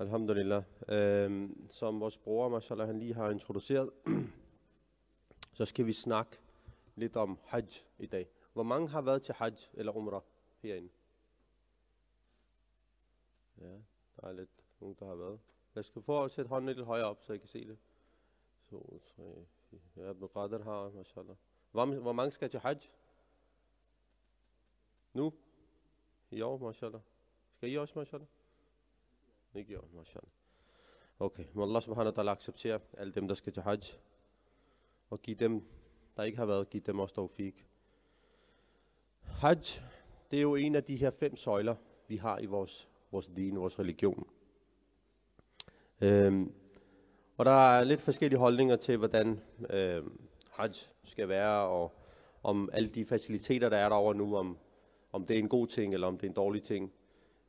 Alhamdulillah. Øhm, som vores bror, mashallah, han lige har introduceret, så skal vi snakke lidt om hajj i dag. Hvor mange har været til hajj eller umrah herinde? Ja, der er lidt nogen, der har været. Jeg skal få at sætte hånden lidt højere op, så I kan se det. 2, 3, 4. Ja, Abdul Qadir har, mashallah. Hvor, hvor mange skal til hajj? Nu? I år, mashallah. Skal I også, mashallah? Ikke jo, mashallah. Okay, må Allah subhanahu wa ta'ala acceptere alle dem, der skal til hajj. Og give dem, der ikke har været, give dem også tawfiq. Hajj, det er jo en af de her fem søjler, vi har i vores, vores din, vores religion. Øhm, og der er lidt forskellige holdninger til, hvordan øhm, hajj skal være, og om alle de faciliteter, der er derovre nu, om, om det er en god ting, eller om det er en dårlig ting.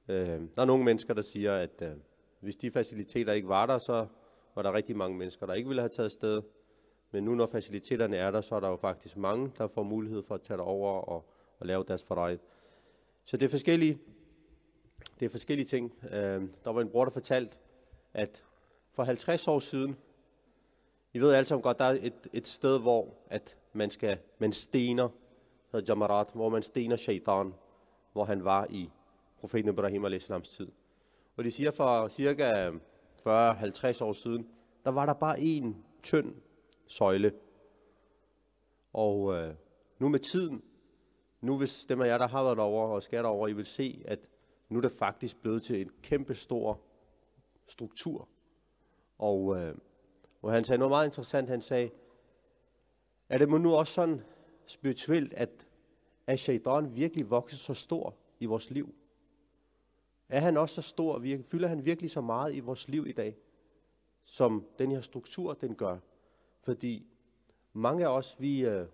Øh, der er nogle mennesker, der siger, at øh, hvis de faciliteter ikke var der, så var der rigtig mange mennesker, der ikke ville have taget sted. Men nu når faciliteterne er der, så er der jo faktisk mange, der får mulighed for at tage over og, og lave deres fordrej. Så det er forskellige, det er forskellige ting. Øh, der var en bror, der fortalte, at for 50 år siden, I ved alle sammen godt, der er et, et sted, hvor at man, skal, man stener, hedder Jamarat, hvor man stener shaitan, hvor han var i profeten Ibrahim al tid. Og de siger for cirka 40-50 år siden, der var der bare en tynd søjle. Og øh, nu med tiden, nu hvis dem af jer, der har været over og skal over, I vil se, at nu er det faktisk blevet til en kæmpe stor struktur. Og, øh, og han sagde noget meget interessant. Han sagde, er det nu også sådan spirituelt, at, at shaitan virkelig vokser så stor i vores liv? Er han også så stor, fylder han virkelig så meget i vores liv i dag, som den her struktur, den gør? Fordi mange af os, vi, uh,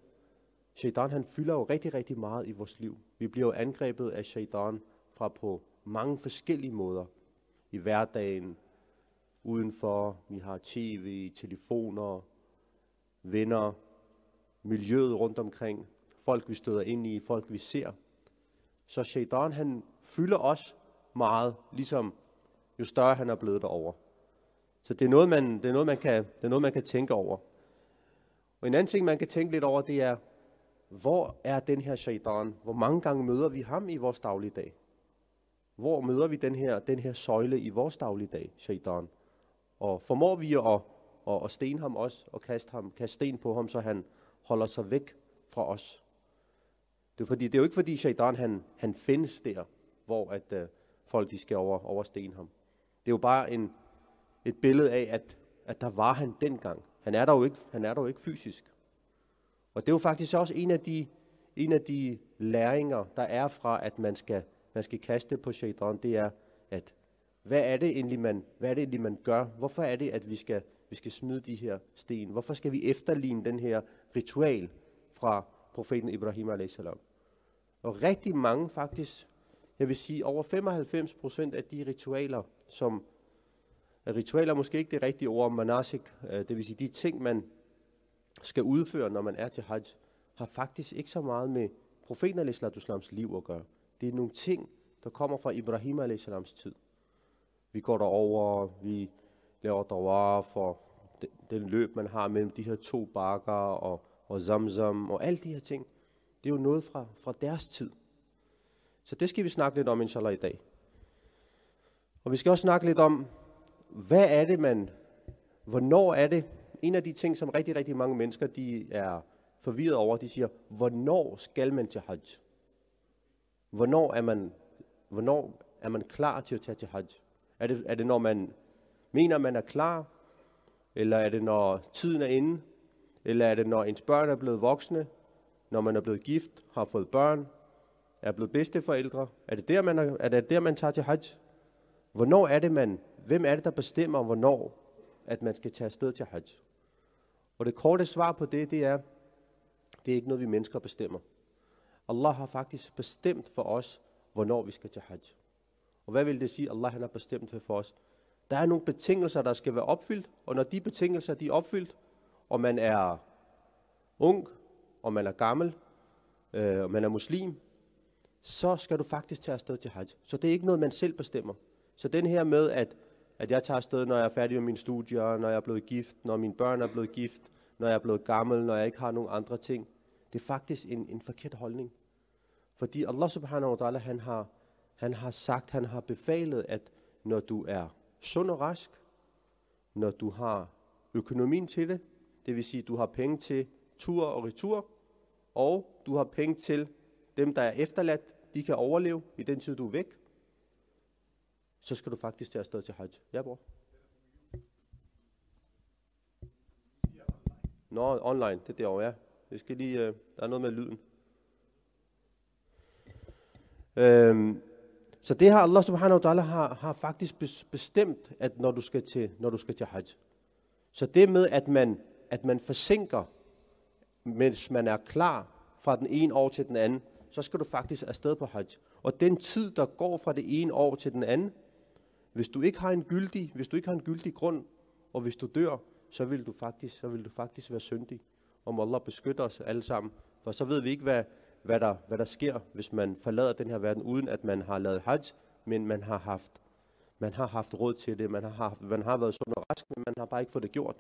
shaitan, han fylder jo rigtig, rigtig meget i vores liv. Vi bliver jo angrebet af shaitan fra på mange forskellige måder. I hverdagen, udenfor, vi har tv, telefoner, venner, miljøet rundt omkring, folk vi støder ind i, folk vi ser. Så shaitan, han fylder os meget, ligesom jo større han er blevet derover. Så det er noget, man, det er noget, man, kan, det er noget, man kan tænke over. Og en anden ting, man kan tænke lidt over, det er, hvor er den her shaitan? Hvor mange gange møder vi ham i vores dagligdag? Hvor møder vi den her, den her søjle i vores dagligdag, shaitan? Og formår vi at, at, at sten ham også, og kaste, ham, kaste sten på ham, så han holder sig væk fra os? Det er, fordi, det er jo ikke fordi shaitan han, han findes der, hvor at, uh, folk de skal over, oversten ham. Det er jo bare en, et billede af, at, at der var han dengang. Han er der jo ikke, han er der jo ikke fysisk. Og det er jo faktisk også en af de, en af de læringer, der er fra, at man skal, man skal kaste på shaitan, det er, at hvad er det egentlig, man, hvad er det egentlig, man gør? Hvorfor er det, at vi skal, vi skal smide de her sten? Hvorfor skal vi efterligne den her ritual fra profeten Ibrahim a.s. Og rigtig mange faktisk jeg vil sige, over 95 procent af de ritualer, som ritualer er måske ikke det rigtige ord, manasik, øh, det vil sige de ting, man skal udføre, når man er til hajj, har faktisk ikke så meget med profeten al-Islams liv at gøre. Det er nogle ting, der kommer fra Ibrahim al-Islams tid. Vi går derover, vi laver dawar for den løb, man har mellem de her to bakker og, og zamzam og alle de her ting. Det er jo noget fra, fra deres tid. Så det skal vi snakke lidt om, inshallah, i dag. Og vi skal også snakke lidt om, hvad er det, man, hvornår er det, en af de ting, som rigtig, rigtig mange mennesker, de er forvirret over, de siger, hvornår skal man til hajj? Hvornår er man, hvornår er man klar til at tage til hajj? Er det, er det, når man mener, man er klar? Eller er det, når tiden er inde? Eller er det, når ens børn er blevet voksne? Når man er blevet gift, har fået børn? Er blevet bedsteforældre? Er det der, man, er, er det der, man tager til hajj? Hvornår er det, man, hvem er det, der bestemmer, hvornår at man skal tage afsted til hajj? Og det korte svar på det, det er, det er ikke noget, vi mennesker bestemmer. Allah har faktisk bestemt for os, hvornår vi skal til hajj. Og hvad vil det sige, Allah han har bestemt for os? Der er nogle betingelser, der skal være opfyldt, og når de betingelser de er opfyldt, og man er ung, og man er gammel, øh, og man er muslim, så skal du faktisk tage afsted til hajj. Så det er ikke noget, man selv bestemmer. Så den her med, at at jeg tager afsted, når jeg er færdig med mine studier, når jeg er blevet gift, når mine børn er blevet gift, når jeg er blevet gammel, når jeg ikke har nogen andre ting. Det er faktisk en, en forkert holdning. Fordi Allah subhanahu wa ta'ala, han har, han har sagt, han har befalet, at når du er sund og rask, når du har økonomien til det, det vil sige, du har penge til tur og retur, og du har penge til dem, der er efterladt, de kan overleve i den tid, du er væk, så skal du faktisk tage afsted til Hajj. Ja, bror? Nå, online, det er derovre, ja. Vi skal lige, øh, der er noget med lyden. Øhm, så det her Allah subhanahu wa ta'ala har, har faktisk bestemt, at når du skal til, når du skal til hajj. Så det med, at man, at man forsinker, mens man er klar fra den ene år til den anden, så skal du faktisk afsted på hajj. Og den tid, der går fra det ene år til den anden, hvis du ikke har en gyldig, hvis du ikke har en gyldig grund, og hvis du dør, så vil du faktisk, så vil du faktisk være syndig. Om Allah beskytter os alle sammen. For så ved vi ikke, hvad, hvad, der, hvad der sker, hvis man forlader den her verden, uden at man har lavet hajj, men man har haft, man har haft råd til det, man har, haft, man har været sund og rask, men man har bare ikke fået det gjort,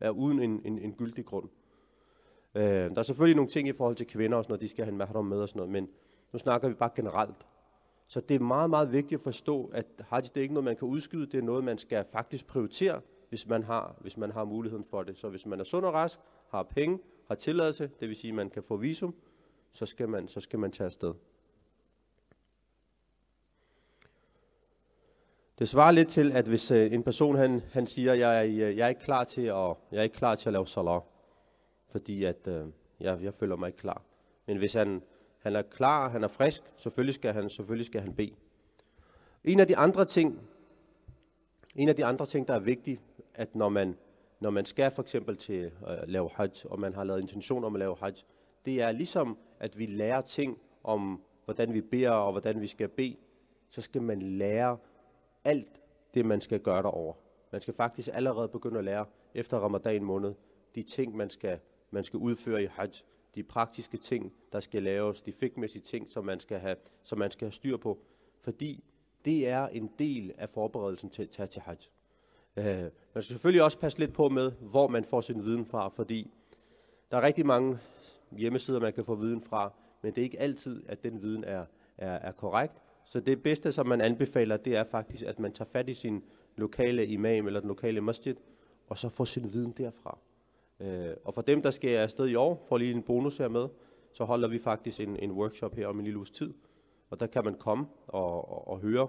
er uden en, en, en gyldig grund. Øh, der er selvfølgelig nogle ting i forhold til kvinder, og sådan noget, de skal have en mahram med og sådan noget, men nu snakker vi bare generelt. Så det er meget, meget vigtigt at forstå, at hajj det er ikke noget, man kan udskyde, det er noget, man skal faktisk prioritere, hvis man har, hvis man har muligheden for det. Så hvis man er sund og rask, har penge, har tilladelse, det vil sige, at man kan få visum, så skal man, så skal man tage afsted. Det svarer lidt til, at hvis øh, en person han, han siger, jeg er, øh, jeg er ikke klar til at, jeg er ikke klar til at lave salat, fordi at, øh, jeg, jeg føler mig ikke klar. Men hvis han, han er klar, han er frisk, selvfølgelig skal han, selvfølgelig skal han bede. En af de andre ting, en af de andre ting, der er vigtigt, at når man, når man skal for eksempel til at lave hajj, og man har lavet intention om at lave hajj, det er ligesom, at vi lærer ting om, hvordan vi beder og hvordan vi skal bede, så skal man lære alt det, man skal gøre derover. Man skal faktisk allerede begynde at lære efter ramadan måned, de ting, man skal, man skal udføre i hajj, de praktiske ting, der skal laves, de fikmæssige ting, som man skal have, som man skal have styr på. Fordi det er en del af forberedelsen til at tage til hajj. Øh, man skal selvfølgelig også passe lidt på med, hvor man får sin viden fra, fordi der er rigtig mange hjemmesider, man kan få viden fra, men det er ikke altid, at den viden er, er, er korrekt. Så det bedste, som man anbefaler, det er faktisk, at man tager fat i sin lokale imam eller den lokale masjid, og så får sin viden derfra. Øh, og for dem, der skal afsted i år, får lige en bonus her med, så holder vi faktisk en, en workshop her om en lille uges tid. Og der kan man komme og, og, og høre,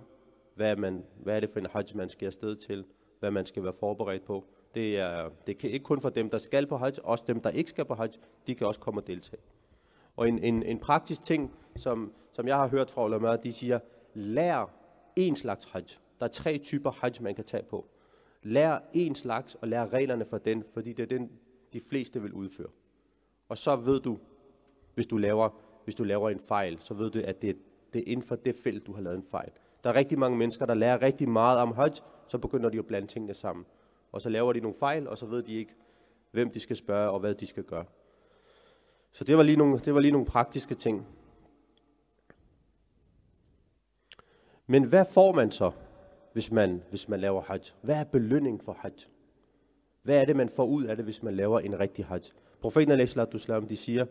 hvad, man, hvad er det for en hajj, man skal afsted til, hvad man skal være forberedt på. Det er, det er ikke kun for dem, der skal på hajj, også dem, der ikke skal på hajj, de kan også komme og deltage. Og en, en, en praktisk ting, som, som jeg har hørt fra ulama, de siger, lær en slags hajj. Der er tre typer hajj, man kan tage på. Lær en slags, og lær reglerne for den, fordi det er den, de fleste vil udføre. Og så ved du, hvis du laver, hvis du laver en fejl, så ved du, at det, det er inden for det felt, du har lavet en fejl. Der er rigtig mange mennesker, der lærer rigtig meget om hajj, så begynder de at blande tingene sammen. Og så laver de nogle fejl, og så ved de ikke, hvem de skal spørge, og hvad de skal gøre. Så det var lige nogle, det var lige nogle praktiske ting. Men hvad får man så, hvis man, hvis man laver hajj? Hvad er belønning for hajj? Hvad er det, man får ud af det, hvis man laver en rigtig hajj? Profeten a.s. de siger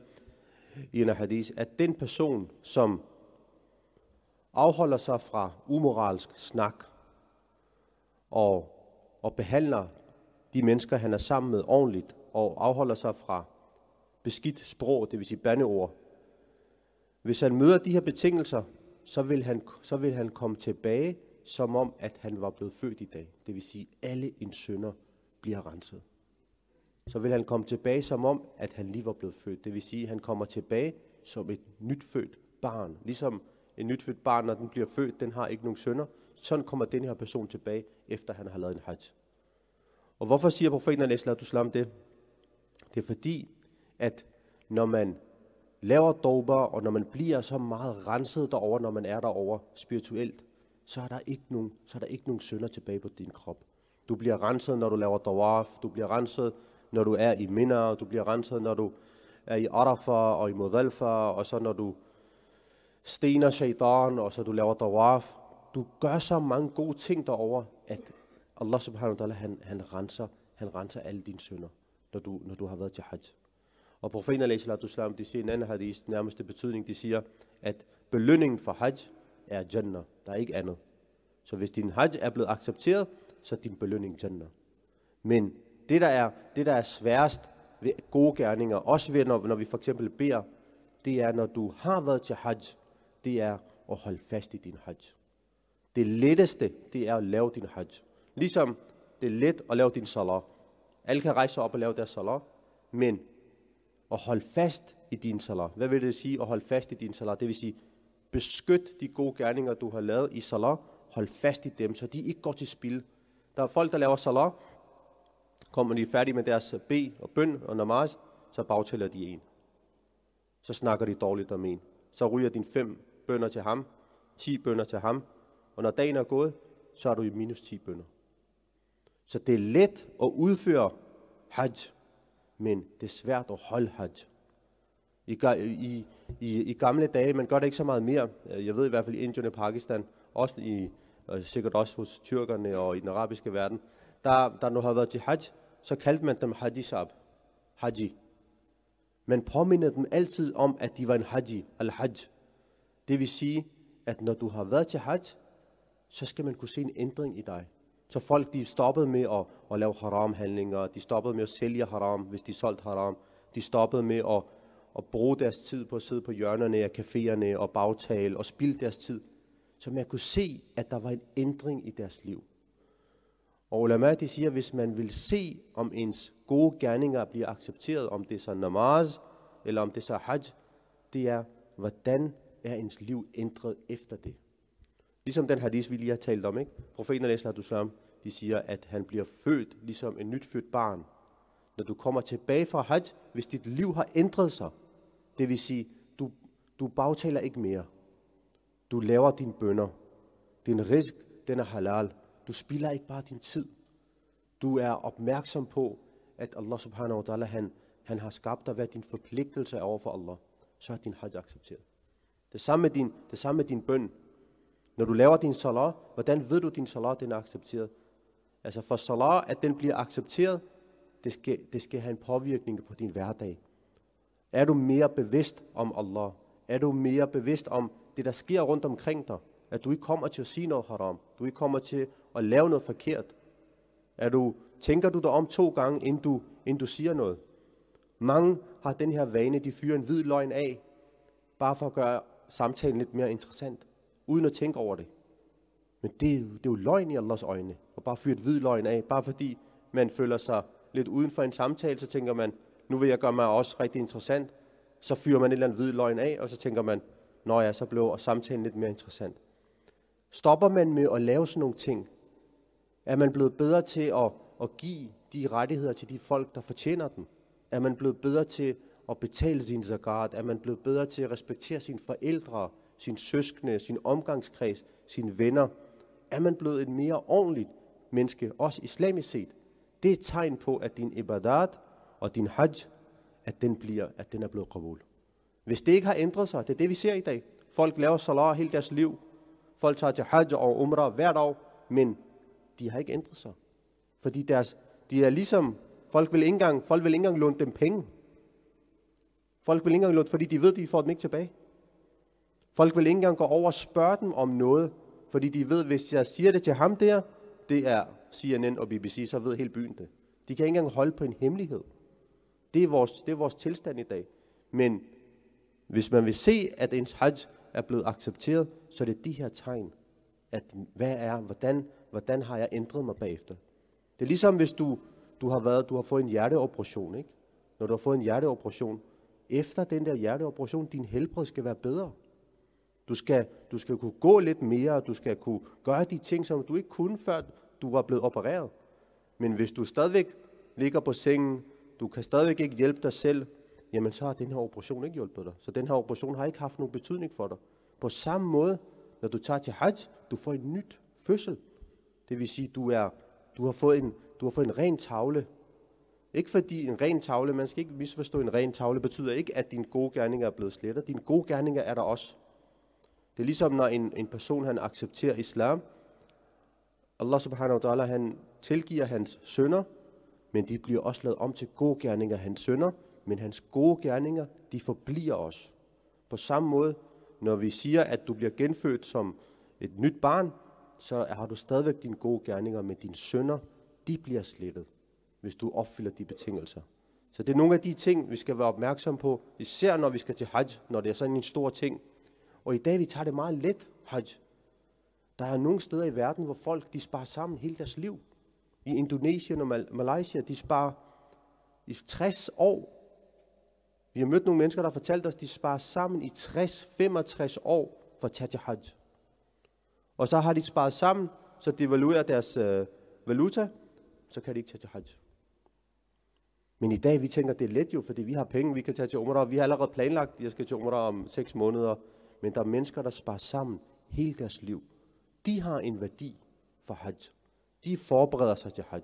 i en hadith, at den person, som afholder sig fra umoralsk snak og, og behandler de mennesker, han er sammen med ordentligt og afholder sig fra beskidt sprog, det vil sige bandeord. Hvis han møder de her betingelser, så vil han, så vil han komme tilbage, som om, at han var blevet født i dag. Det vil sige, alle en sønder bliver renset. Så vil han komme tilbage, som om, at han lige var blevet født. Det vil sige, at han kommer tilbage som et nytfødt barn. Ligesom et nytfødt barn, når den bliver født, den har ikke nogen sønder. Sådan kommer den her person tilbage, efter han har lavet en hajj. Og hvorfor siger profeten al-Islam det? Det er fordi, at når man laver dober, og når man bliver så meget renset derover, når man er derover spirituelt, så er der ikke nogen, så er der ikke nogen sønder tilbage på din krop. Du bliver renset, når du laver tawaf. du bliver renset, når du er i Mina, du bliver renset, når du er i Arafah og i Mudalfa, og så når du stener shaitan, og så du laver tawaf. Du gør så mange gode ting derover, at Allah subhanahu wa ta'ala, han, han, renser, han renser alle dine synder, når du, når du har været til hajj. Og profeten alaihi salatu islam, de siger en anden hadis, nærmeste betydning, de siger, at belønningen for hajj er jannah. Der er ikke andet. Så hvis din hajj er blevet accepteret, så din belønning jannah. Men det, der er, det, der er sværest ved gode gerninger, også ved, når, når vi for eksempel beder, det er, når du har været til hajj, det er at holde fast i din hajj. Det letteste, det er at lave din hajj. Ligesom det er let at lave din salat. Alle kan rejse op og lave deres salat, men at holde fast i din salat. Hvad vil det sige at holde fast i din salat? Det vil sige, beskyt de gode gerninger, du har lavet i salat. Hold fast i dem, så de ikke går til spil. Der er folk, der laver salat. Kommer de færdige med deres øh, B og bøn og namaz, så bagtæller de en. Så snakker de dårligt om en. Så ryger din fem bønder til ham, ti bønder til ham, og når dagen er gået, så er du i minus 10 bønder. Så det er let at udføre hajj, men det er svært at holde hajj. I, i, i, I gamle dage, man gør det ikke så meget mere. Jeg ved i hvert fald i Indien og Pakistan, også i, og sikkert også hos tyrkerne og i den arabiske verden, der, der nu har været til hajj, så kaldte man dem hajisab, haji. Man påmindede dem altid om, at de var en haji, al-hajj. Det vil sige, at når du har været til hajj, så skal man kunne se en ændring i dig. Så folk de stoppede med at, at lave haram-handlinger, de stoppede med at sælge haram, hvis de solgte haram. De stoppede med at, at bruge deres tid på at sidde på hjørnerne af caféerne og bagtale og spilde deres tid. Så man kunne se, at der var en ændring i deres liv. Og ulama de siger, at hvis man vil se, om ens gode gerninger bliver accepteret, om det er så namaz, eller om det er så hajj, det er, hvordan er ens liv ændret efter det. Ligesom den hadith, vi lige har talt om, ikke? Profeten al de siger, at han bliver født ligesom en nyt født barn. Når du kommer tilbage fra hajj, hvis dit liv har ændret sig, det vil sige, du, du bagtaler ikke mere. Du laver dine bønder. Din risk, den er halal. Du spilder ikke bare din tid. Du er opmærksom på, at Allah subhanahu wa ta'ala, han, han har skabt dig, hvad din forpligtelse over for Allah. Så er din hajj accepteret. Det samme med din, det samme med din bøn. Når du laver din salat, hvordan ved du, at din salat den er accepteret? Altså for salat, at den bliver accepteret, det skal, det skal have en påvirkning på din hverdag. Er du mere bevidst om Allah? Er du mere bevidst om det, der sker rundt omkring dig? At du ikke kommer til at sige noget haram. Du ikke kommer til at lave noget forkert. Er du, tænker du dig om to gange, inden du, inden du siger noget? Mange har den her vane, de fyrer en hvid løgn af, bare for at gøre samtalen lidt mere interessant uden at tænke over det. Men det er, jo, det er jo løgn i Allahs øjne, og bare fyre et hvid løgn af, bare fordi man føler sig lidt uden for en samtale, så tænker man, nu vil jeg gøre mig også rigtig interessant, så fyrer man et eller andet hvid løgn af, og så tænker man, når jeg så blev samtalen lidt mere interessant. Stopper man med at lave sådan nogle ting? Er man blevet bedre til at, at give de rettigheder til de folk, der fortjener dem? Er man blevet bedre til at betale sin zakat? Er man blevet bedre til at respektere sine forældre? sin søskende, sin omgangskreds, sine venner, er man blevet et mere ordentligt menneske, også islamisk set. Det er et tegn på, at din ibadat og din hajj, at den, bliver, at den er blevet qabul. Hvis det ikke har ændret sig, det er det, vi ser i dag. Folk laver salat hele deres liv. Folk tager til hajj og umrah hvert år, men de har ikke ændret sig. Fordi deres, de er ligesom, folk vil ikke engang, folk vil ikke engang låne dem penge. Folk vil ikke engang låne, fordi de ved, at de får dem ikke tilbage. Folk vil ikke engang gå over og spørge dem om noget, fordi de ved, hvis jeg siger det til ham der, det er CNN og BBC, så ved hele byen det. De kan ikke engang holde på en hemmelighed. Det er vores, det er vores tilstand i dag. Men hvis man vil se, at ens hajj er blevet accepteret, så er det de her tegn. At hvad er, hvordan, hvordan har jeg ændret mig bagefter? Det er ligesom hvis du, du har været, du har fået en hjerteoperation, ikke? Når du har fået en hjerteoperation, efter den der hjerteoperation, din helbred skal være bedre. Du skal, du skal kunne gå lidt mere, du skal kunne gøre de ting, som du ikke kunne, før du var blevet opereret. Men hvis du stadigvæk ligger på sengen, du kan stadigvæk ikke hjælpe dig selv, jamen så har den her operation ikke hjulpet dig. Så den her operation har ikke haft nogen betydning for dig. På samme måde, når du tager til hajj, du får en nyt fødsel. Det vil sige, du er, du har fået en, du har fået en ren tavle. Ikke fordi en ren tavle, man skal ikke misforstå, en ren tavle betyder ikke, at dine gode gerninger er blevet slettet. Dine gode gerninger er der også. Det er ligesom, når en, en person han accepterer islam, Allah subhanahu wa ta'ala, han tilgiver hans sønder, men de bliver også lavet om til gode gerninger hans sønder, men hans gode gerninger, de forbliver os. På samme måde, når vi siger, at du bliver genfødt som et nyt barn, så har du stadigvæk dine gode gerninger, men dine sønder, de bliver slettet, hvis du opfylder de betingelser. Så det er nogle af de ting, vi skal være opmærksom på, især når vi skal til hajj, når det er sådan en stor ting. Og i dag, vi tager det meget let, hajj. Der er nogle steder i verden, hvor folk de sparer sammen hele deres liv. I Indonesien og Mal- Malaysia, de sparer i 60 år. Vi har mødt nogle mennesker, der har fortalt os, at de sparer sammen i 60-65 år for at tage til hajj. Og så har de sparet sammen, så de deres øh, valuta, så kan de ikke tage til hajj. Men i dag, vi tænker, det er let jo, fordi vi har penge, vi kan tage til Umrah. Vi har allerede planlagt, at jeg skal til Umrah om 6 måneder. Men der er mennesker, der sparer sammen hele deres liv. De har en værdi for hajj. De forbereder sig til hajj.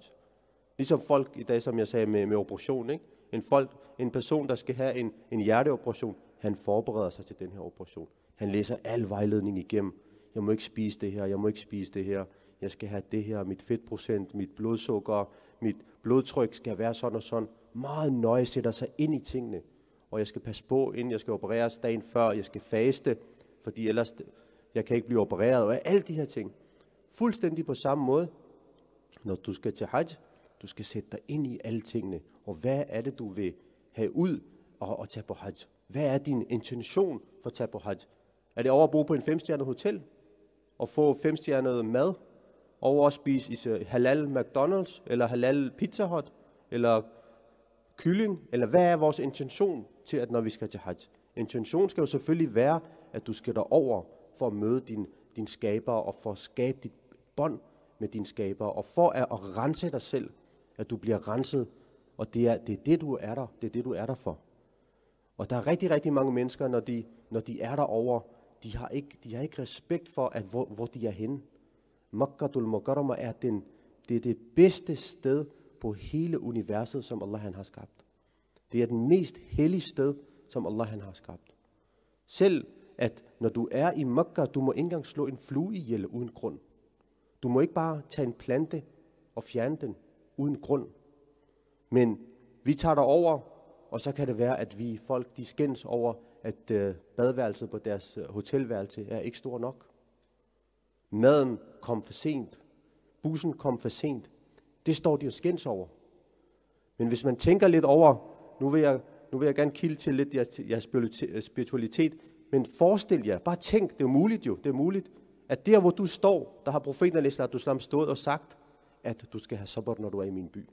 Ligesom folk i dag, som jeg sagde med, med operation. Ikke? En, folk, en person, der skal have en, en hjerteoperation, han forbereder sig til den her operation. Han læser al vejledning igennem. Jeg må ikke spise det her, jeg må ikke spise det her. Jeg skal have det her, mit fedtprocent, mit blodsukker, mit blodtryk skal være sådan og sådan. Meget nøje sætter sig ind i tingene. Og jeg skal passe på, inden jeg skal opereres dagen før. Jeg skal faste, fordi ellers jeg kan ikke blive opereret. Og alle de her ting. Fuldstændig på samme måde. Når du skal til hajj, du skal sætte dig ind i alle tingene. Og hvad er det, du vil have ud og, og tage på hajj? Hvad er din intention for at tage på hajj? Er det over at bo på en femstjernet hotel? Og få femstjernet mad? Over at spise i halal McDonald's? Eller halal Pizza Hut? Eller kylling? Eller hvad er vores intention til, at når vi skal til hajj? Intention skal jo selvfølgelig være, at du skal derover for at møde din, din skaber og for at skabe dit bånd med din skaber, og for at, at rense dig selv, at du bliver renset, og det er, det er det, du er der, det er det, du er der for. Og der er rigtig, rigtig mange mennesker, når de, når de er derovre, de har ikke, de har ikke respekt for, at hvor, hvor de er henne. Makkatul Mukarrama er den, det er det bedste sted på hele universet, som Allah han har skabt. Det er den mest hellige sted, som Allah han har skabt. Selv at når du er i Mekka, du må ikke engang slå en flue ihjel uden grund. Du må ikke bare tage en plante og fjerne den uden grund. Men vi tager der over, og så kan det være, at vi folk de skændes over, at øh, badeværelset på deres øh, hotelværelse er ikke stor nok. Maden kom for sent. Bussen kom for sent. Det står de og skændes over. Men hvis man tænker lidt over, nu vil jeg, nu vil jeg gerne kilde til lidt jeres, jeres øh, spiritualitet, men forestil jer, bare tænk, det er muligt jo, det er muligt, at der hvor du står, der har profeten al stået og sagt, at du skal have sabbat, når du er i min by.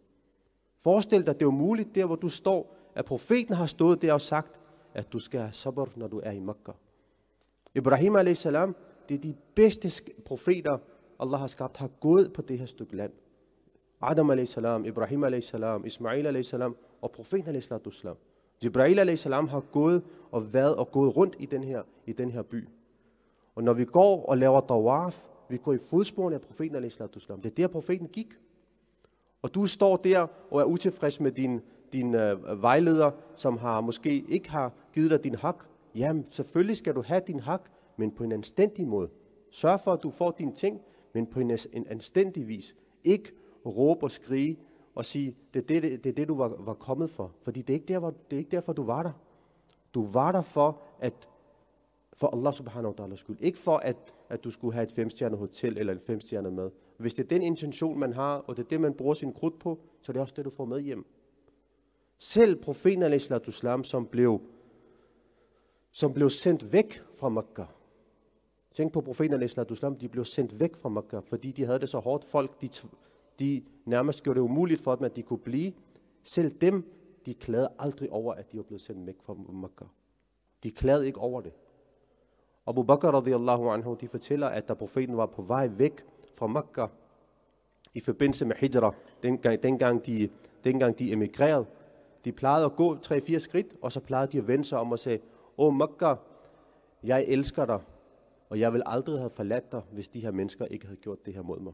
Forestil dig, det er muligt, der hvor du står, at profeten har stået der og sagt, at du skal have sabbat, når du er i Mekka. Ibrahim a.s. det er de bedste profeter, Allah har skabt, har gået på det her stykke land. Adam a.s., Ibrahim a.s., Ismail a.s. og profeten a.s. Jibril a.s. har gået og været og gået rundt i den her, i den her by. Og når vi går og laver tawaf, vi går i fodsporene af profeten a.s. Det er der, profeten gik. Og du står der og er utilfreds med din, din øh, vejleder, som har måske ikke har givet dig din hak. Jamen, selvfølgelig skal du have din hak, men på en anstændig måde. Sørg for, at du får dine ting, men på en, en anstændig vis. Ikke råbe og skrige og sige, det er det, det, det, er det du var, var kommet for. Fordi det er, ikke der, hvor, det er ikke derfor, du var der. Du var der for, at for Allah subhanahu wa ta'ala skyld. Ikke for, at, at du skulle have et femstjernet hotel eller en femstjernet mad. Hvis det er den intention, man har, og det er det, man bruger sin krudt på, så er det også det, du får med hjem. Selv profeten al-Islam, som blev, som blev sendt væk fra Mekka. Tænk på profeten al-Islam, de blev sendt væk fra Mekka, fordi de havde det så hårdt. Folk, de, de nærmest gjorde det umuligt for dem, at de kunne blive. Selv dem, de klagede aldrig over, at de var blevet sendt væk fra Mekka. De klagede ikke over det. Abu Bakr radiyallahu anhu, de fortæller, at da profeten var på vej væk fra Mekka i forbindelse med hijra, dengang, dengang, de, dengang de emigrerede, de plejede at gå 3-4 skridt, og så plejede de at vende sig om og sige, Åh Mekka, jeg elsker dig, og jeg vil aldrig have forladt dig, hvis de her mennesker ikke havde gjort det her mod mig.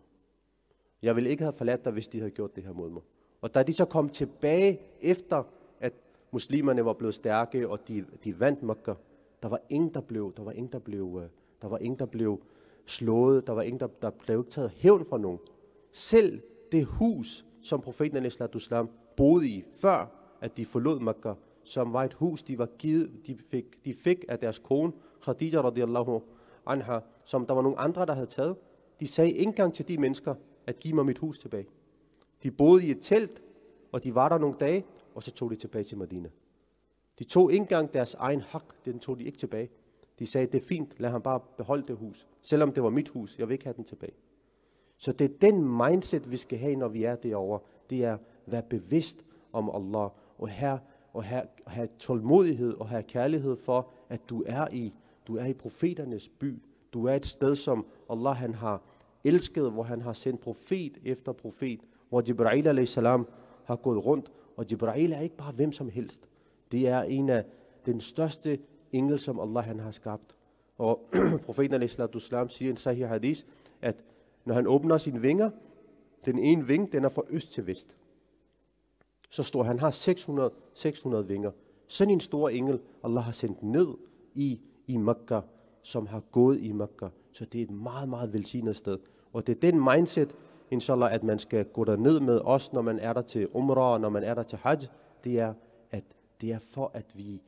Jeg vil ikke have forladt dig, hvis de havde gjort det her mod mig. Og da de så kom tilbage efter, at muslimerne var blevet stærke, og de, de vandt Mekka, der var ingen, der blev, der var ingen, der blev, øh, der var ingen, der blev slået, der var ingen, der, der blev ikke taget hævn fra nogen. Selv det hus, som profeten al boede i, før at de forlod Mekka, som var et hus, de, var givet, de, fik, de fik af deres kone, Khadija radiallahu anha, som der var nogle andre, der havde taget. De sagde ikke engang til de mennesker, at give mig mit hus tilbage. De boede i et telt, og de var der nogle dage, og så tog de tilbage til Medina. De tog ikke engang deres egen hak, den tog de ikke tilbage. De sagde, det er fint, lad ham bare beholde det hus. Selvom det var mit hus, jeg vil ikke have den tilbage. Så det er den mindset, vi skal have, når vi er derovre. Det er at være bevidst om Allah, og have, og have, have tålmodighed og have kærlighed for, at du er i, du er i profeternes by. Du er et sted, som Allah han har elsket, hvor han har sendt profet efter profet, hvor Jibril salam har gået rundt, og Jibril er ikke bare hvem som helst. Det er en af den største engel, som Allah han har skabt. Og profeten salam siger i en sahih hadith, at når han åbner sine vinger, den ene ving, den er fra øst til vest. Så står han har 600, 600 vinger. Sådan en stor engel, Allah har sendt ned i, i Mekka, som har gået i Mekka. Så det er et meget, meget velsignet sted. Og det er den mindset, inshallah, at man skal gå der ned med os, når man er der til Umrah, når man er der til Hajj. Det er, det er for, at vi,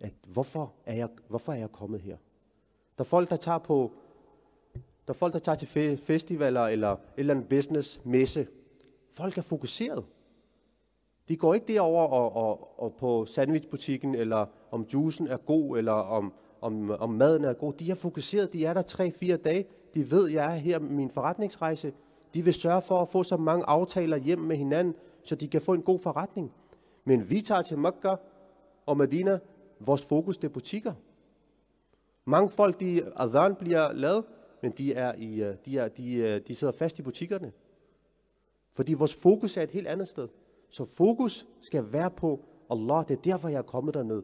at hvorfor er jeg, hvorfor er jeg kommet her? Der er folk, der tager på, der er folk, der tager til festivaler eller et eller andet business messe. Folk er fokuseret. De går ikke derover og, og, og på sandwichbutikken, eller om juicen er god, eller om, om, om maden er god. De er fokuseret, de er der tre-fire dage. De ved, jeg er her med min forretningsrejse. De vil sørge for at få så mange aftaler hjem med hinanden, så de kan få en god forretning. Men vi tager til Mokka, Medina, vores fokus det er butikker. Mange folk, de adhan bliver lavet, men de, er i, øh, de, er, de, øh, de sidder fast i butikkerne. Fordi vores fokus er et helt andet sted. Så fokus skal være på Allah. Det er derfor, jeg er kommet derned.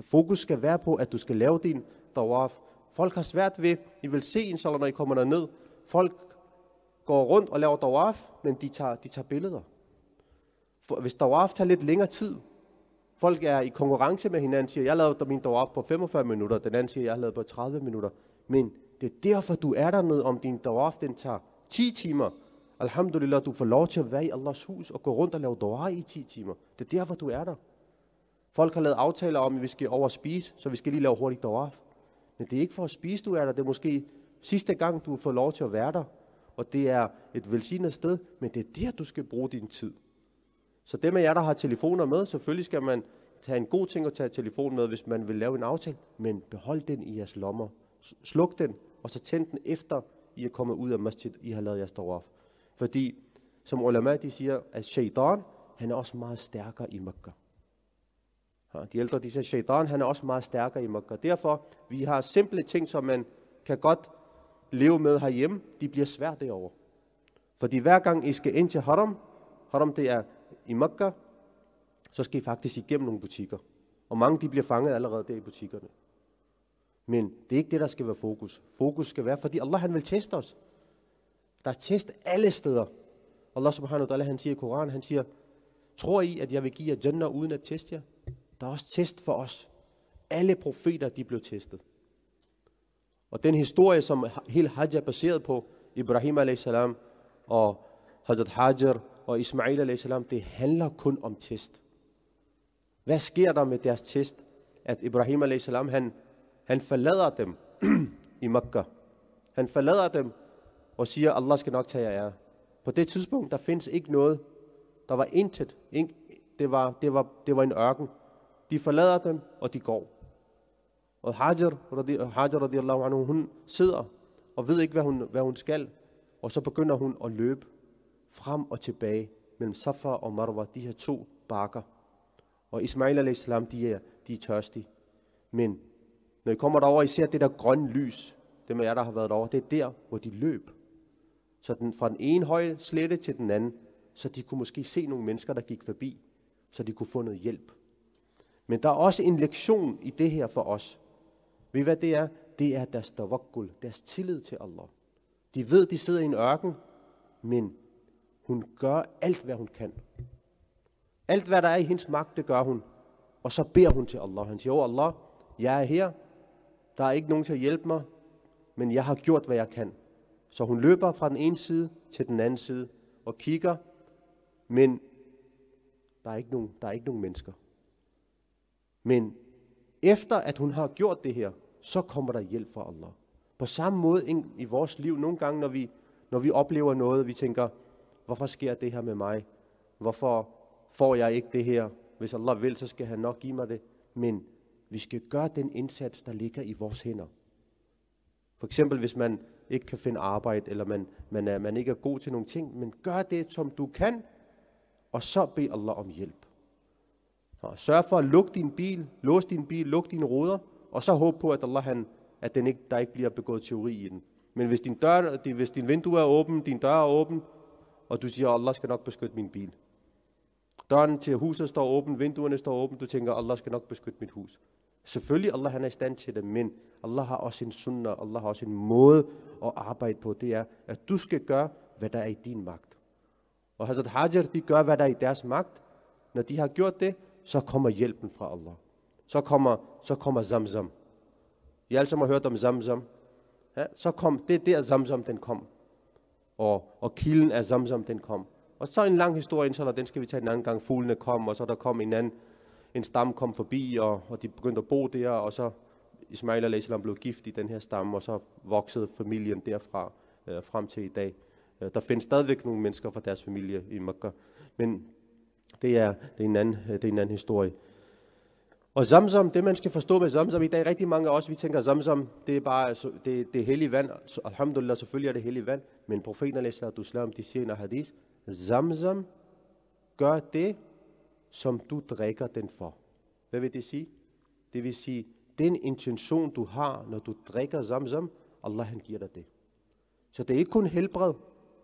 Fokus skal være på, at du skal lave din tawaf. Folk har svært ved, I vil se, inshallah, når I kommer derned. Folk går rundt og laver tawaf, men de tager, de tager billeder. For hvis tawaf tager lidt længere tid, folk er i konkurrence med hinanden, siger, jeg lavede min tawaf på 45 minutter, den anden siger, jeg lavede på 30 minutter. Men det er derfor, du er dernede, om din tawaf den tager 10 timer. Alhamdulillah, du får lov til at være i Allahs hus og gå rundt og lave dua i 10 timer. Det er derfor, du er der. Folk har lavet aftaler om, at vi skal over spise, så vi skal lige lave hurtigt tawaf. Men det er ikke for at spise, du er der. Det er måske sidste gang, du får lov til at være der. Og det er et velsignet sted, men det er der, du skal bruge din tid. Så dem af jer, der har telefoner med, selvfølgelig skal man tage en god ting at tage telefonen med, hvis man vil lave en aftale, men behold den i jeres lommer. Sluk den, og så tænd den efter, I er kommet ud af masjid, I har lavet jeres tawaf. Fordi, som ulama, de siger, at shaitan, han er også meget stærkere i Makkah. De ældre, de siger, shaitan, han er også meget stærkere i Mekka. Derfor, vi har simple ting, som man kan godt leve med herhjemme, de bliver svært derovre. Fordi hver gang I skal ind til haram, haram det er i Makkah, så skal I faktisk igennem nogle butikker. Og mange de bliver fanget allerede der i butikkerne. Men det er ikke det, der skal være fokus. Fokus skal være, fordi Allah han vil teste os. Der er test alle steder. Allah subhanahu wa ta'ala, han siger i Koran, han siger, tror I, at jeg vil give jer Jannah uden at teste jer? Der er også test for os. Alle profeter, de blev testet. Og den historie, som hele Hajj er baseret på, Ibrahim a.s. og Hazrat Hajar og Ismail a.s., det handler kun om test. Hvad sker der med deres test? At Ibrahim a.s. han, han forlader dem i Mekka. Han forlader dem og siger, Allah skal nok tage jer På det tidspunkt, der findes ikke noget. Der var intet. Det var, det var, det var en ørken. De forlader dem, og de går. Og Hajar, Hajar radiallahu anhu, hun sidder og ved ikke, hvad hun, hvad hun skal. Og så begynder hun at løbe frem og tilbage mellem Safa og Marwa, de her to bakker. Og Ismail a.s. de er, de er tørstige. Men når I kommer derover, I ser det der grønne lys, det med jer, der har været derover, det er der, hvor de løb. Så den, fra den ene høje slette til den anden, så de kunne måske se nogle mennesker, der gik forbi, så de kunne få noget hjælp. Men der er også en lektion i det her for os. Ved I hvad det er? Det er deres tawakkul, deres tillid til Allah. De ved, de sidder i en ørken, men hun gør alt, hvad hun kan. Alt, hvad der er i hendes magt, det gør hun. Og så beder hun til Allah. Han siger, oh Allah, jeg er her. Der er ikke nogen til at hjælpe mig, men jeg har gjort, hvad jeg kan. Så hun løber fra den ene side til den anden side og kigger, men der er ikke nogen, der er ikke nogen mennesker. Men efter at hun har gjort det her, så kommer der hjælp fra Allah. På samme måde i vores liv, nogle gange, når vi, når vi oplever noget, vi tænker, hvorfor sker det her med mig? Hvorfor får jeg ikke det her? Hvis Allah vil, så skal han nok give mig det. Men vi skal gøre den indsats, der ligger i vores hænder. For eksempel, hvis man ikke kan finde arbejde, eller man, man, er, man ikke er god til nogle ting, men gør det, som du kan, og så bed Allah om hjælp. Og sørg for at lukke din bil, lås din bil, luk dine ruder, og så håb på, at Allah han, at den ikke, der ikke bliver begået teori i den. Men hvis din, dør, hvis din vindue er åben, din dør er åben, og du siger, Allah skal nok beskytte min bil. Døren til huset står åben, vinduerne står åben, du tænker, Allah skal nok beskytte mit hus. Selvfølgelig, Allah han er i stand til det, men Allah har også en sunnah, Allah har også en måde at arbejde på. Det er, at du skal gøre, hvad der er i din magt. Og Hazrat Hajar, de gør, hvad der er i deres magt. Når de har gjort det, så kommer hjælpen fra Allah. Så kommer, så kommer Zamzam. I alle sammen har hørt om Zamzam. Ja, så kom, det er der Zamzam den kom. Og, og kilden af Zamzam den kom. Og så en lang historie, inshallah, den skal vi tage en anden gang. Fuglene kom, og så der kom en anden, en stam kom forbi, og, og de begyndte at bo der, og så Ismail a.s. blev gift i den her stamme, og så voksede familien derfra øh, frem til i dag. Øh, der findes stadigvæk nogle mennesker fra deres familie i Mekka, men det er, det er, en, anden, øh, det er en anden historie. Og Zamzam, det man skal forstå med Zamzam i dag, rigtig mange af os, vi tænker, Zamzam, det er bare altså, det, det hellige vand. Så, alhamdulillah, selvfølgelig er det hellige vand. Men profeten al-Islam, de siger i en hadith, Zamzam gør det, som du drikker den for. Hvad vil det sige? Det vil sige, den intention, du har, når du drikker Zamzam, Allah han giver dig det. Så det er ikke kun helbred.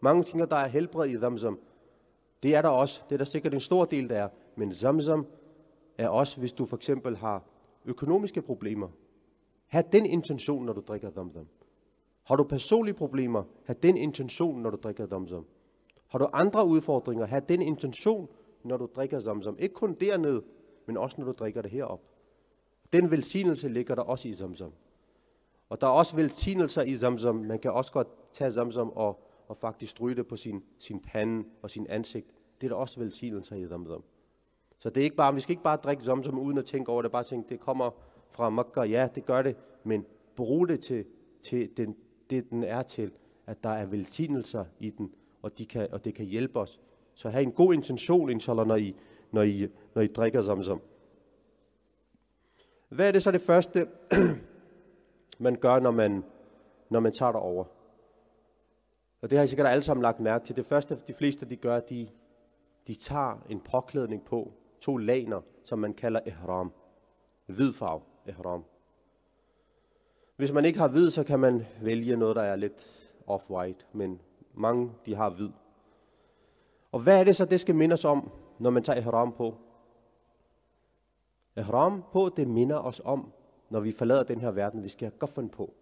Mange tænker, der er helbred i Zamzam. Det er der også. Det er der sikkert en stor del, der er. Men Zamzam er også, hvis du for eksempel har økonomiske problemer. Ha' den intention, når du drikker Zamzam. Har du personlige problemer, ha' den intention, når du drikker Zamzam. Har du andre udfordringer, ha' den intention, når du drikker Zamzam. Ikke kun dernede, men også når du drikker det herop. Den velsignelse ligger der også i Zamzam. Og der er også velsignelser i Zamzam. Man kan også godt tage Zamzam og, og faktisk stryge det på sin, sin pande og sin ansigt. Det er der også velsignelser i Zamzam. Så det er ikke bare, vi skal ikke bare drikke Zamzam uden at tænke over det. Bare tænke, det kommer fra Mokka, Ja, det gør det. Men brug det til, til den, det, den er til. At der er velsignelser i den, og, de kan, og det kan hjælpe os. Så have en god intention, inshallah, når I, når I, når I drikker Zamzam. Hvad er det så det første, man gør, når man, når man tager over? Og det har I sikkert alle sammen lagt mærke til. Det første, de fleste de gør, de, de tager en påklædning på, to laner, som man kalder ihram. Hvid farve, ihram. Hvis man ikke har hvid, så kan man vælge noget, der er lidt off-white, men mange de har hvid. Og hvad er det så, det skal minde os om, når man tager ihram på? Ihram på, det minder os om, når vi forlader den her verden, vi skal have guffen på.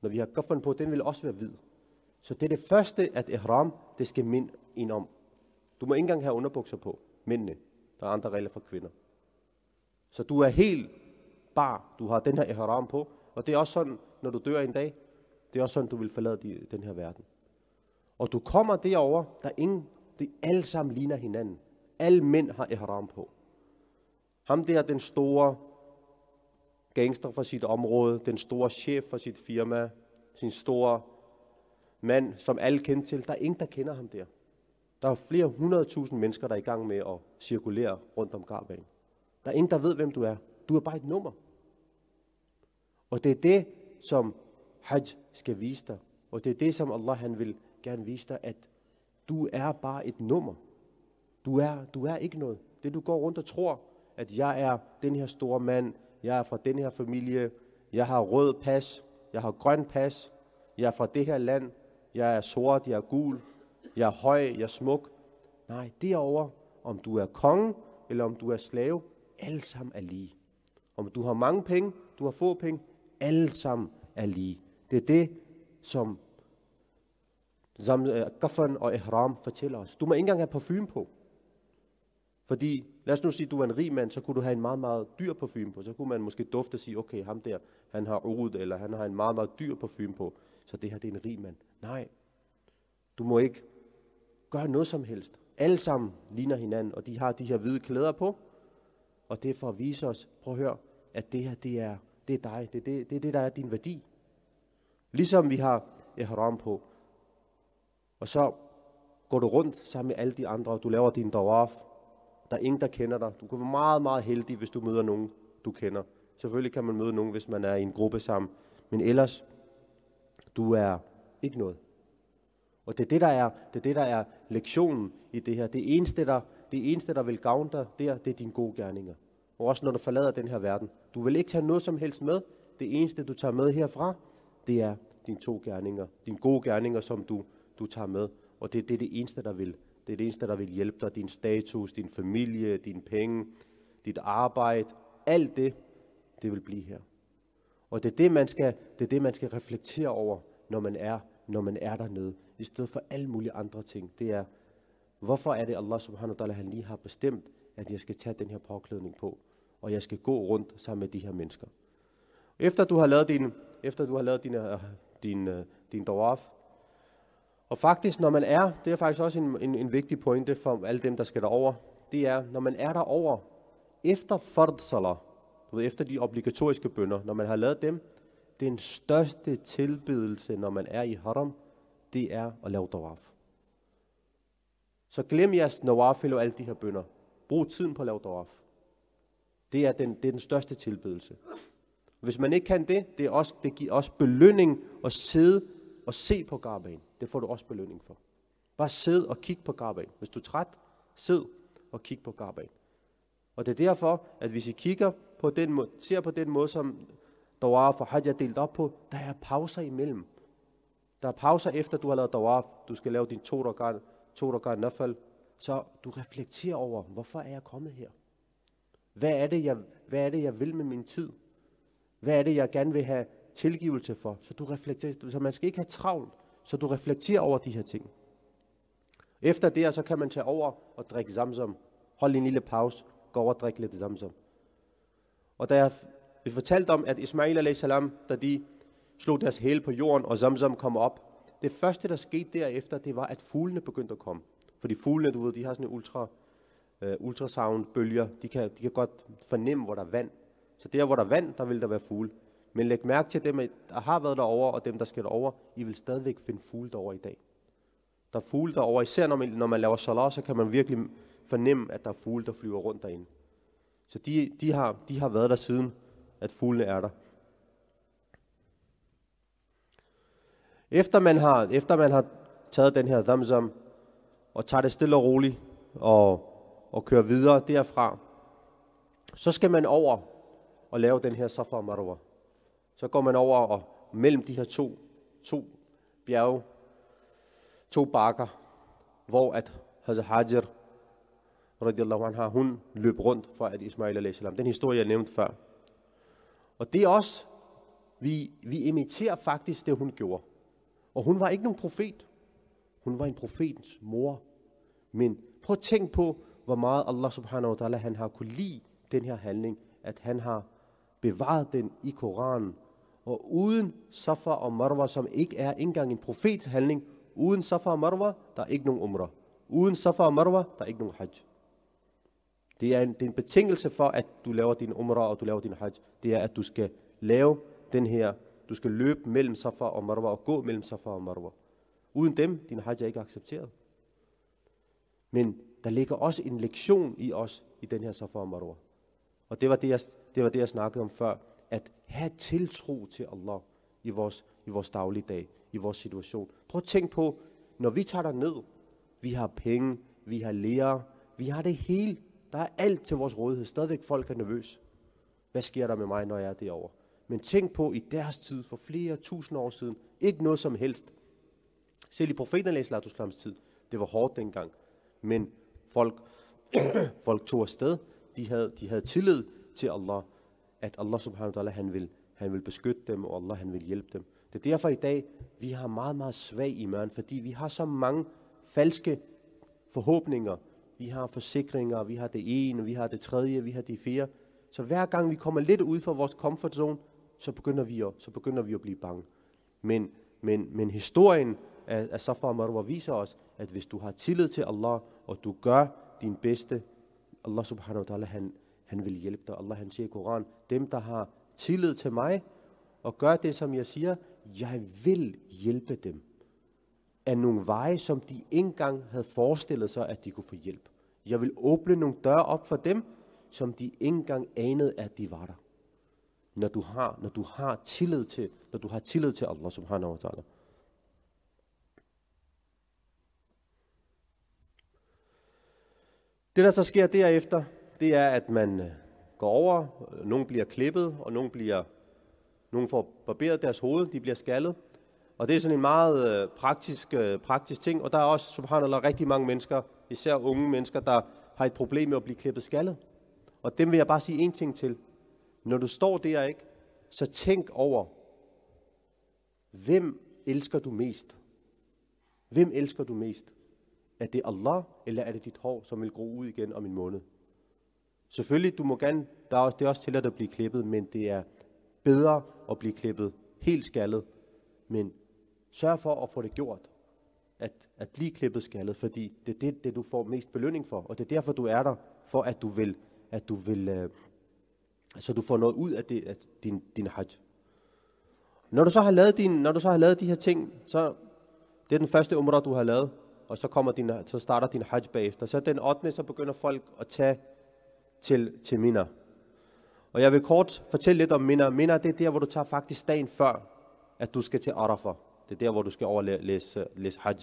Når vi har guffen på, den vil også være hvid. Så det er det første, at ihram, det skal minde en om. Du må ikke engang have underbukser på, mændene. Der er andre regler for kvinder. Så du er helt bar. Du har den her ihram på. Og det er også sådan, når du dør en dag, det er også sådan, du vil forlade den her verden. Og du kommer derover, der ingen, det alle sammen ligner hinanden. Alle mænd har ihram på. Ham der, den store gangster fra sit område, den store chef fra sit firma, sin store mand, som alle kender til. Der er ingen, der kender ham der. Der er flere hundredtusind mennesker, der er i gang med at cirkulere rundt om gravbanen. Der er ingen, der ved, hvem du er. Du er bare et nummer. Og det er det, som Hajj skal vise dig. Og det er det, som Allah han vil gerne vise dig, at du er bare et nummer. Du er, du er ikke noget. Det du går rundt og tror, at jeg er den her store mand, jeg er fra den her familie, jeg har rød pas, jeg har grøn pas, jeg er fra det her land, jeg er sort, jeg er gul, jeg er høj, jeg er smuk. Nej, derover, om du er konge, eller om du er slave, alle sammen er lige. Om du har mange penge, du har få penge, alle sammen er lige. Det er det, som øh, Gaffan og Ihram fortæller os. Du må ikke engang have parfume på. Fordi, lad os nu sige, at du er en rig mand, så kunne du have en meget, meget dyr parfume på. Så kunne man måske dufte og sige, okay, ham der, han har ud, eller han har en meget, meget dyr parfume på. så det her det er en rig mand. Nej, du må ikke gøre noget som helst. Alle sammen ligner hinanden, og de har de her hvide klæder på. Og det er for at vise os, prøv at høre, at det her, det er, det er dig. Det er det, det, er det, der er din værdi. Ligesom vi har ihram på. Og så går du rundt sammen med alle de andre, og du laver din dawaf. Der er ingen, der kender dig. Du kan være meget, meget heldig, hvis du møder nogen, du kender. Selvfølgelig kan man møde nogen, hvis man er i en gruppe sammen. Men ellers, du er ikke noget. Og det er det, der er, det er, det, der er lektionen i det her. Det eneste, der, det eneste, der vil gavne dig, der, det er dine gode gerninger. Og også når du forlader den her verden. Du vil ikke tage noget som helst med. Det eneste, du tager med herfra, det er dine to gerninger. Dine gode gerninger, som du, du tager med. Og det, det er det eneste, der vil. Det er det eneste, der vil hjælpe dig. Din status, din familie, dine penge, dit arbejde. Alt det, det vil blive her. Og det er det, man skal, det er det, man skal reflektere over, når man er, når man er dernede. I stedet for alle mulige andre ting. Det er, hvorfor er det Allah subhanahu wa ta'ala, han lige har bestemt, at jeg skal tage den her påklædning på, og jeg skal gå rundt sammen med de her mennesker. Efter du har lavet din, efter du har lavet din, øh, din, øh, din dawaf, og faktisk, når man er, det er faktisk også en, en, en vigtig pointe for alle dem, der skal derover, det er, når man er derover, efter fardsalah, du ved, efter de obligatoriske bønder, når man har lavet dem, den største tilbedelse, når man er i haram, det er at lave tawaf. Så glem jeres nawafil og alle de her bønder. Brug tiden på at lave tawaf. Det er den, det er den største tilbedelse. Hvis man ikke kan det, det, er også, det giver også belønning at sidde og se på garbaen. Det får du også belønning for. Bare sid og kig på garbaen. Hvis du er træt, sid og kig på garbaen. Og det er derfor, at hvis I kigger på den måde, ser på den måde, som Dawaf og Hajj er delt op på, der er pauser imellem. Der er pauser efter, du har lavet Dawaf. Du skal lave din to rakat, to rakat nafal. Så du reflekterer over, hvorfor er jeg kommet her? Hvad er, det, jeg, hvad er det, jeg vil med min tid? Hvad er det, jeg gerne vil have tilgivelse for? Så du reflekterer, så man skal ikke have travlt, så du reflekterer over de her ting. Efter det, så kan man tage over og drikke zamzam. Hold en lille pause, gå over og drikke lidt zamzam. Og da jeg vi fortalte om, at Ismail a.s., da de slog deres hæle på jorden, og Zamzam kom op, det første, der skete derefter, det var, at fuglene begyndte at komme. Fordi fuglene, du ved, de har sådan en ultra, uh, ultrasound-bølger. De kan, de kan godt fornemme, hvor der er vand. Så der, hvor der er vand, der vil der være fugle. Men læg mærke til dem, der har været derovre, og dem, der skal derover, I vil stadigvæk finde fugle derovre i dag. Der er fugle derovre, især når man, når man laver salat, så kan man virkelig fornemme, at der er fugle, der flyver rundt derinde. Så de, de, har, de har været der siden, at fuglene er der. Efter man har, efter man har taget den her damsam, og tager det stille og roligt, og, og kører videre derfra, så skal man over og lave den her Safa Marwa. Så går man over og mellem de her to, to bjerge, to bakker, hvor at Hazrat Hajar, radiallahu anha, hun løb rundt for at Ismail a.s. Den historie, jeg nævnte før. Og det er også, vi, vi imiterer faktisk det, hun gjorde. Og hun var ikke nogen profet. Hun var en profetens mor. Men prøv at tænk på, hvor meget Allah subhanahu wa ta'ala, han har kunne lide den her handling, at han har bevaret den i Koranen. Og uden Safa og Marwa, som ikke er engang en profets handling, uden Safa og Marwa, der er ikke nogen umrah. Uden Safa og Marwa, der er ikke nogen hajj. Det er, en, det er en betingelse for, at du laver din umrah og du laver din hajj. Det er, at du skal lave den her, du skal løbe mellem Safa og Marwa og gå mellem Safa og Marwa. Uden dem, din hajj er ikke accepteret. Men der ligger også en lektion i os i den her Safa og Marwa. Og det var det, jeg, det var det, jeg snakkede om før. At have tiltro til Allah i vores, i vores dagligdag, i vores situation. Prøv at tænk på, når vi tager ned, vi har penge, vi har lærer, vi har det hele. Der er alt til vores rådighed. Stadigvæk folk er nervøs. Hvad sker der med mig, når jeg er derovre? Men tænk på, i deres tid, for flere tusind år siden, ikke noget som helst. Selv i profeten Islams tid, det var hårdt dengang. Men folk, folk tog afsted. De havde, de havde tillid til Allah, at Allah subhanahu wa ta'ala, han vil, han vil beskytte dem, og Allah han vil hjælpe dem. Det er derfor i dag, vi har meget, meget svag i mørn, fordi vi har så mange falske forhåbninger, vi har forsikringer, vi har det ene, vi har det tredje, vi har det fjerde. Så hver gang vi kommer lidt ud fra vores comfort zone, så begynder vi at, så begynder vi at blive bange. Men Men, men historien af, af Safa og Marwa viser os, at hvis du har tillid til Allah, og du gør din bedste, Allah subhanahu wa ta'ala, han, han vil hjælpe dig. Allah han siger i Koran, dem der har tillid til mig, og gør det som jeg siger, jeg vil hjælpe dem af nogle veje, som de ikke engang havde forestillet sig, at de kunne få hjælp. Jeg vil åbne nogle døre op for dem, som de ikke engang anede, at de var der. Når du har, når du har tillid til, når du har tillid til Allah subhanahu wa ta'ala. Det, der så sker derefter, det er, at man øh, går over, nogen bliver klippet, og nogen bliver, nogen får barberet deres hoved, de bliver skaldet. Og det er sådan en meget øh, praktisk, øh, praktisk ting, og der er også, subhanallah, rigtig mange mennesker, især unge mennesker, der har et problem med at blive klippet skaldet. Og dem vil jeg bare sige en ting til. Når du står der, ikke, så tænk over, hvem elsker du mest? Hvem elsker du mest? Er det Allah, eller er det dit hår, som vil gro ud igen om en måned? Selvfølgelig, du må gerne, der er også, det er også til at blive klippet, men det er bedre at blive klippet helt skaldet. Men sørg for at få det gjort. At, at blive klippet skaldet, fordi det er det, det, du får mest belønning for. Og det er derfor, du er der, for at du vil, at du vil øh, så du får noget ud af, det, af din, din hajj. Når du så har lavet din, når du så har lavet de her ting, så det er den første umrah, du har lavet, og så, kommer din, så starter din hajj bagefter. Så den 8. så begynder folk at tage til, til Mina. Og jeg vil kort fortælle lidt om Mina. Mina, det er der, hvor du tager faktisk dagen før, at du skal til Arafah. Det er der, hvor du skal overlæse læse hajj.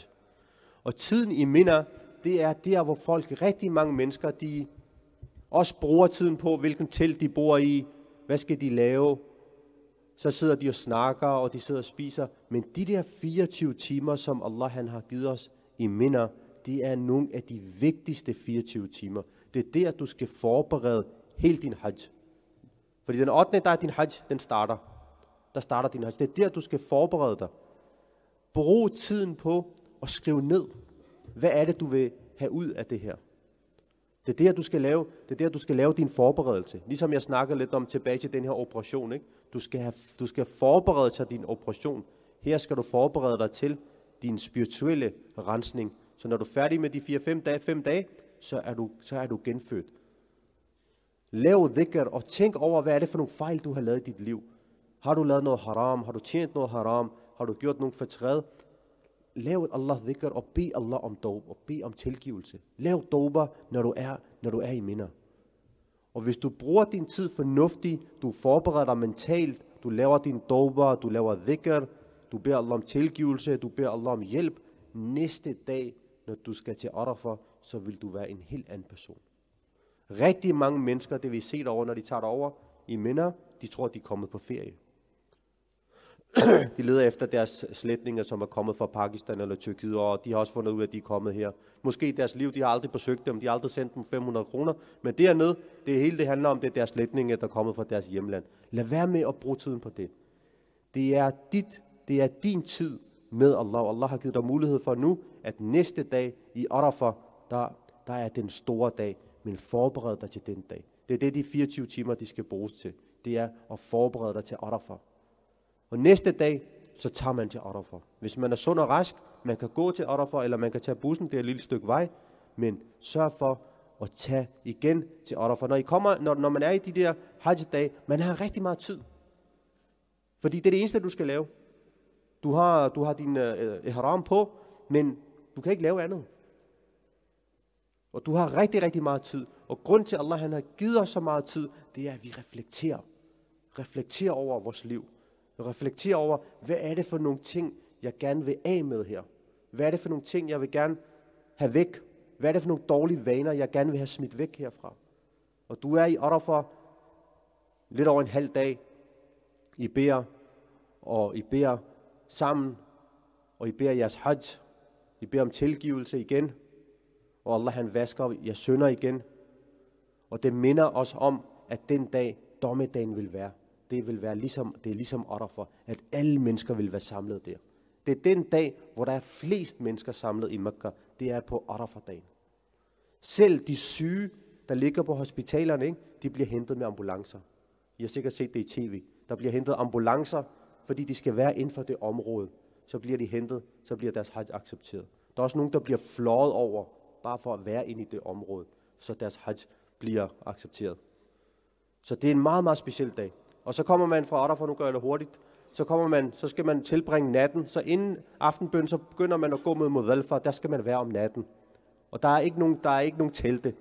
Og tiden i Mina, det er der, hvor folk, rigtig mange mennesker, de også bruger tiden på, hvilken telt de bor i, hvad skal de lave. Så sidder de og snakker, og de sidder og spiser. Men de der 24 timer, som Allah han har givet os i Mina, det er nogle af de vigtigste 24 timer. Det er der, du skal forberede hele din hajj. Fordi den 8. der er din hajj, den starter. Der starter din hajj. Det er der, du skal forberede dig. Brug tiden på at skrive ned, hvad er det, du vil have ud af det her. Det er der, du skal lave, det er der, du skal lave din forberedelse. Ligesom jeg snakkede lidt om tilbage til den her operation. Ikke? Du, skal have, du skal forberede dig til din operation. Her skal du forberede dig til din spirituelle rensning. Så når du er færdig med de 4-5 dage, 5 dage så, er du, så er du genfødt. Lav dhikr og tænk over, hvad er det for nogle fejl, du har lavet i dit liv. Har du lavet noget haram? Har du tjent noget haram? Har du gjort nogen fortræd? Lav Allah dhikr og bed Allah om dob og bed om tilgivelse. Lav doba, når du er, når du er i minder. Og hvis du bruger din tid fornuftigt, du forbereder dig mentalt, du laver din doba, du laver dhikr, du beder Allah om tilgivelse, du beder Allah om hjælp, næste dag, når du skal til Arafah, så vil du være en helt anden person. Rigtig mange mennesker, det vi ser derovre, når de tager over i minder, de tror, de er kommet på ferie. de leder efter deres slætninger, som er kommet fra Pakistan eller Tyrkiet, og de har også fundet ud af, at de er kommet her. Måske i deres liv, de har aldrig besøgt dem, de har aldrig sendt dem 500 kroner, men dernede, det hele det handler om, det er deres slætninger, der er kommet fra deres hjemland. Lad være med at bruge tiden på det. Det er, dit, det er din tid med Allah. Allah har givet dig mulighed for nu, at næste dag i Arafah, der, der er den store dag, men forbered dig til den dag. Det er det, de 24 timer, de skal bruges til. Det er at forberede dig til Arafah. Og næste dag, så tager man til Arafah. Hvis man er sund og rask, man kan gå til Arafah, eller man kan tage bussen, det er et lille stykke vej, men sørg for at tage igen til Arafah. Når, I kommer, når, når man er i de der hajj-dage, man har rigtig meget tid. Fordi det er det eneste, du skal lave. Du har, du har din øh, ihram på, men du kan ikke lave andet. Og du har rigtig, rigtig meget tid. Og grund til, at Allah han har givet os så meget tid, det er, at vi reflekterer. Reflekterer over vores liv. Reflektere over, hvad er det for nogle ting, jeg gerne vil af med her? Hvad er det for nogle ting, jeg vil gerne have væk? Hvad er det for nogle dårlige vaner, jeg gerne vil have smidt væk herfra? Og du er i Arafah lidt over en halv dag. I beder, og I beder sammen, og I beder jeres hajj. I beder om tilgivelse igen, og Allah han vasker jeres sønder igen. Og det minder os om, at den dag, dommedagen vil være det vil være ligesom, det er ligesom for, at alle mennesker vil være samlet der. Det er den dag, hvor der er flest mennesker samlet i Mekka. Det er på Arafat-dagen. Selv de syge, der ligger på hospitalerne, ikke, de bliver hentet med ambulancer. I har sikkert set det i tv. Der bliver hentet ambulancer, fordi de skal være inden for det område. så bliver de hentet, så bliver deres hajj accepteret. Der er også nogen, der bliver flået over, bare for at være inde i det område, så deres hajj bliver accepteret. Så det er en meget, meget speciel dag. Og så kommer man fra Arafat, nu gør jeg det hurtigt, så, kommer man, så skal man tilbringe natten. Så inden aftenbøn, så begynder man at gå mod Mudalfa, der skal man være om natten. Og der er ikke nogen, der er ikke nogen telte.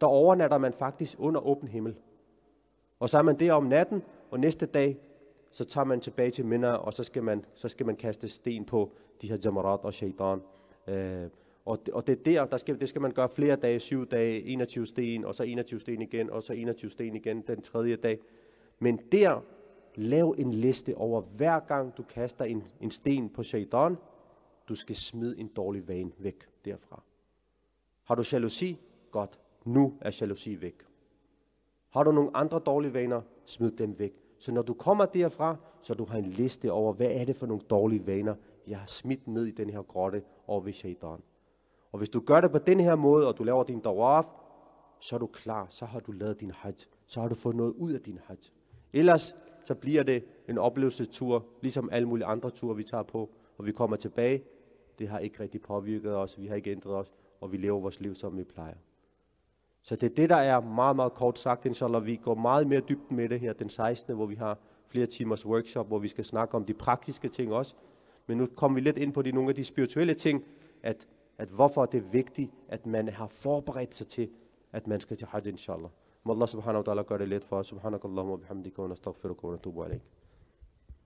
Der overnatter man faktisk under åben himmel. Og så er man der om natten, og næste dag, så tager man tilbage til Mina, og så skal man, så skal man kaste sten på de her jamarat og shaitan. Øh, og, det, og det er der, der skal, det skal man gøre flere dage, syv dage, 21 sten, og så 21 sten igen, og så 21 sten igen den tredje dag. Men der, lav en liste over hver gang du kaster en, en sten på shaitan, du skal smide en dårlig vane væk derfra. Har du jalousi? Godt. Nu er jalousi væk. Har du nogle andre dårlige vaner? Smid dem væk. Så når du kommer derfra, så du har en liste over, hvad er det for nogle dårlige vaner, jeg har smidt ned i den her grotte over ved shaitan. Og hvis du gør det på den her måde, og du laver din dawaf, så er du klar, så har du lavet din hajj. Så har du fået noget ud af din hajj. Ellers så bliver det en oplevelsestur, ligesom alle mulige andre ture, vi tager på, og vi kommer tilbage. Det har ikke rigtig påvirket os, vi har ikke ændret os, og vi lever vores liv, som vi plejer. Så det er det, der er meget, meget kort sagt, inshallah. Vi går meget mere dybt med det her den 16., hvor vi har flere timers workshop, hvor vi skal snakke om de praktiske ting også. Men nu kommer vi lidt ind på de, nogle af de spirituelle ting, at, at hvorfor det er vigtigt, at man har forberedt sig til, at man skal til Hajj, inshallah. Må Allah subhanahu wa ta'ala gøre det let for os. Subhanakallahumma bihamdika